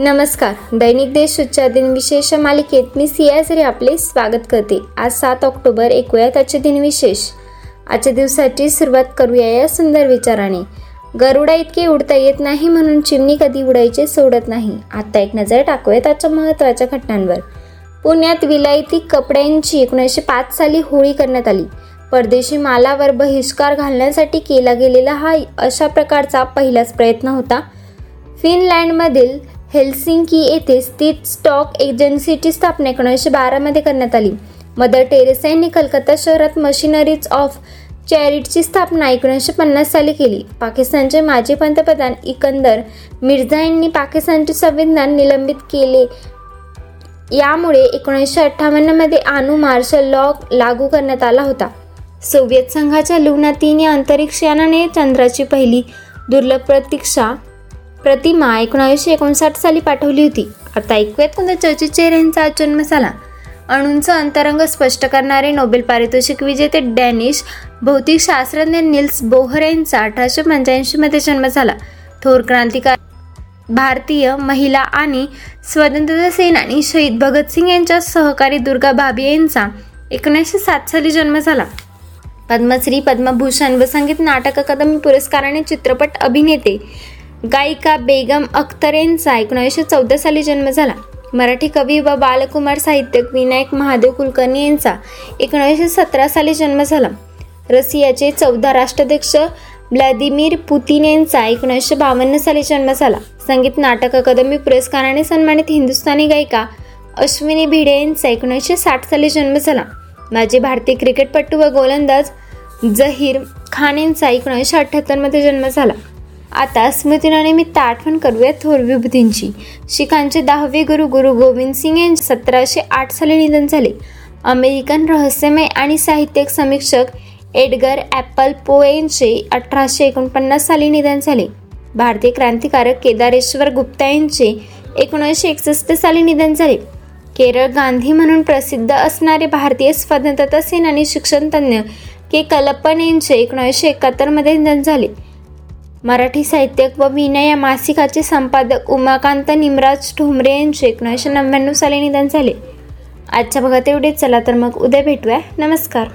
नमस्कार. दैनिक देश उच्च दिन विशेष मालिकेत मी सियाझरी आपले स्वागत करते. आज सात ऑक्टोबर ऐकूयात आजचे दिनविशेष आजच्या दिवसाची सुरुवात करूया या सुंदर विचाराने. गरुडा इतके उडता येत नाही म्हणून चिमणी कधी उडायचे सोडत नाही. आता एक नजर टाकूयात आजच्या महत्त्वाच्या घटनांवर. पुण्यात विलायती कपड्यांची एकोणीसशे पाच साली होळी करण्यात आली. परदेशी मालावर बहिष्कार घालण्यासाठी केला गेलेला हा अशा प्रकारचा पहिलाच प्रयत्न होता. फिनलँडमधील हेल्सिंकी येथे स्थित स्टॉक एजन्सीची स्थापना एकोणीसशे बारामध्ये करण्यात आली. मदर टेरेसा यांनी कलकत्ता शहरात मशिनरीज ऑफ चॅरिटची स्थापना एकोणीसशे पन्नास साली केली. पाकिस्तानचे माजी पंतप्रधान इकंदर मिर्झा यांनी पाकिस्तानचे संविधान निलंबित केले. यामुळे एकोणीसशे अठ्ठावन्नमध्ये अणु मार्शल लॉ लागू करण्यात आला होता. सोव्हिएत संघाच्या लुना तीन या अंतरिक्ष यानाने चंद्राची पहिली दुर्लभ प्रतीक्षा प्रतिमा एकोणावीसशे एकोणसाठ साली पाठवली होती. आता ऐकूयात कोणत्या चर्चित चेहऱ्यांचा आज जन्म झाला अणूंचा अंतरंग स्पष्ट करणारे नोबेल पारितोषिक विजेते डॅनिश भौतिक शास्त्रज्ञ निल्स बोहर यांचा अठराशे पंच्याऐंशीमध्ये जन्म झाला थोर क्रांतिकार भारतीय महिला आणि स्वतंत्रता सेनानी शहीद भगतसिंग यांच्या सहकारी दुर्गा भाभी यांचा एकोणीसशे सात साली जन्म झाला पद्मश्री पद्मभूषण व संगीत नाटक अकादमी पुरस्काराने चित्रपट अभिनेते गायिका बेगम अख्तर यांचा एकोणीसशे चौदा साली जन्म झाला. मराठी कवी व बालकुमार साहित्यक विनायक महादेव कुलकर्णी यांचा एकोणीसशे सतरा साली जन्म झाला. रशियाचे चौदा राष्ट्राध्यक्ष व्लादिमीर पुतीन यांचा एकोणीसशे बावन्न साली जन्म झाला. संगीत नाटक अकादमी पुरस्काराने सन्मानित हिंदुस्थानी गायिका अश्विनी भिडे यांचा एकोणीसशे साठ साली जन्म झाला. माजी भारतीय क्रिकेटपटू व गोलंदाज जहीर खान यांचा एकोणीसशे अठ्ठ्याहत्तरमध्ये जन्म झाला. आता स्मृतीनिमित्त आठवण करूया थोर विभूतींची. शिखांचे दहावे गुरु गुरु गोविंद सिंग यांचे सतराशे आठ साली निधन झाले. अमेरिकन रहस्यमय आणि साहित्यिक समीक्षक एडगर ॲपल पो यांचे अठराशे एकोणपन्नास साली निधन झाले. भारतीय क्रांतिकारक केदारेश्वर गुप्ता यांचे एकोणीसशे एकसष्ट साली निधन झाले. केरळ गांधी म्हणून प्रसिद्ध असणारे भारतीय स्वतंत्रता सेनानी शिक्षणतज्ञ के कलप्पन यांचे एकोणीसशे एकाहत्तरमध्ये निधन झाले. मराठी साहित्यक व विनय या मासिकाचे संपादक उमाकांत निमराज ठोंबरे यांचे एकोणीसशे नव्याण्णव साली निधन झाले. आजच्या भागात एवढेच चला तर मग उद्या भेटूया. नमस्कार.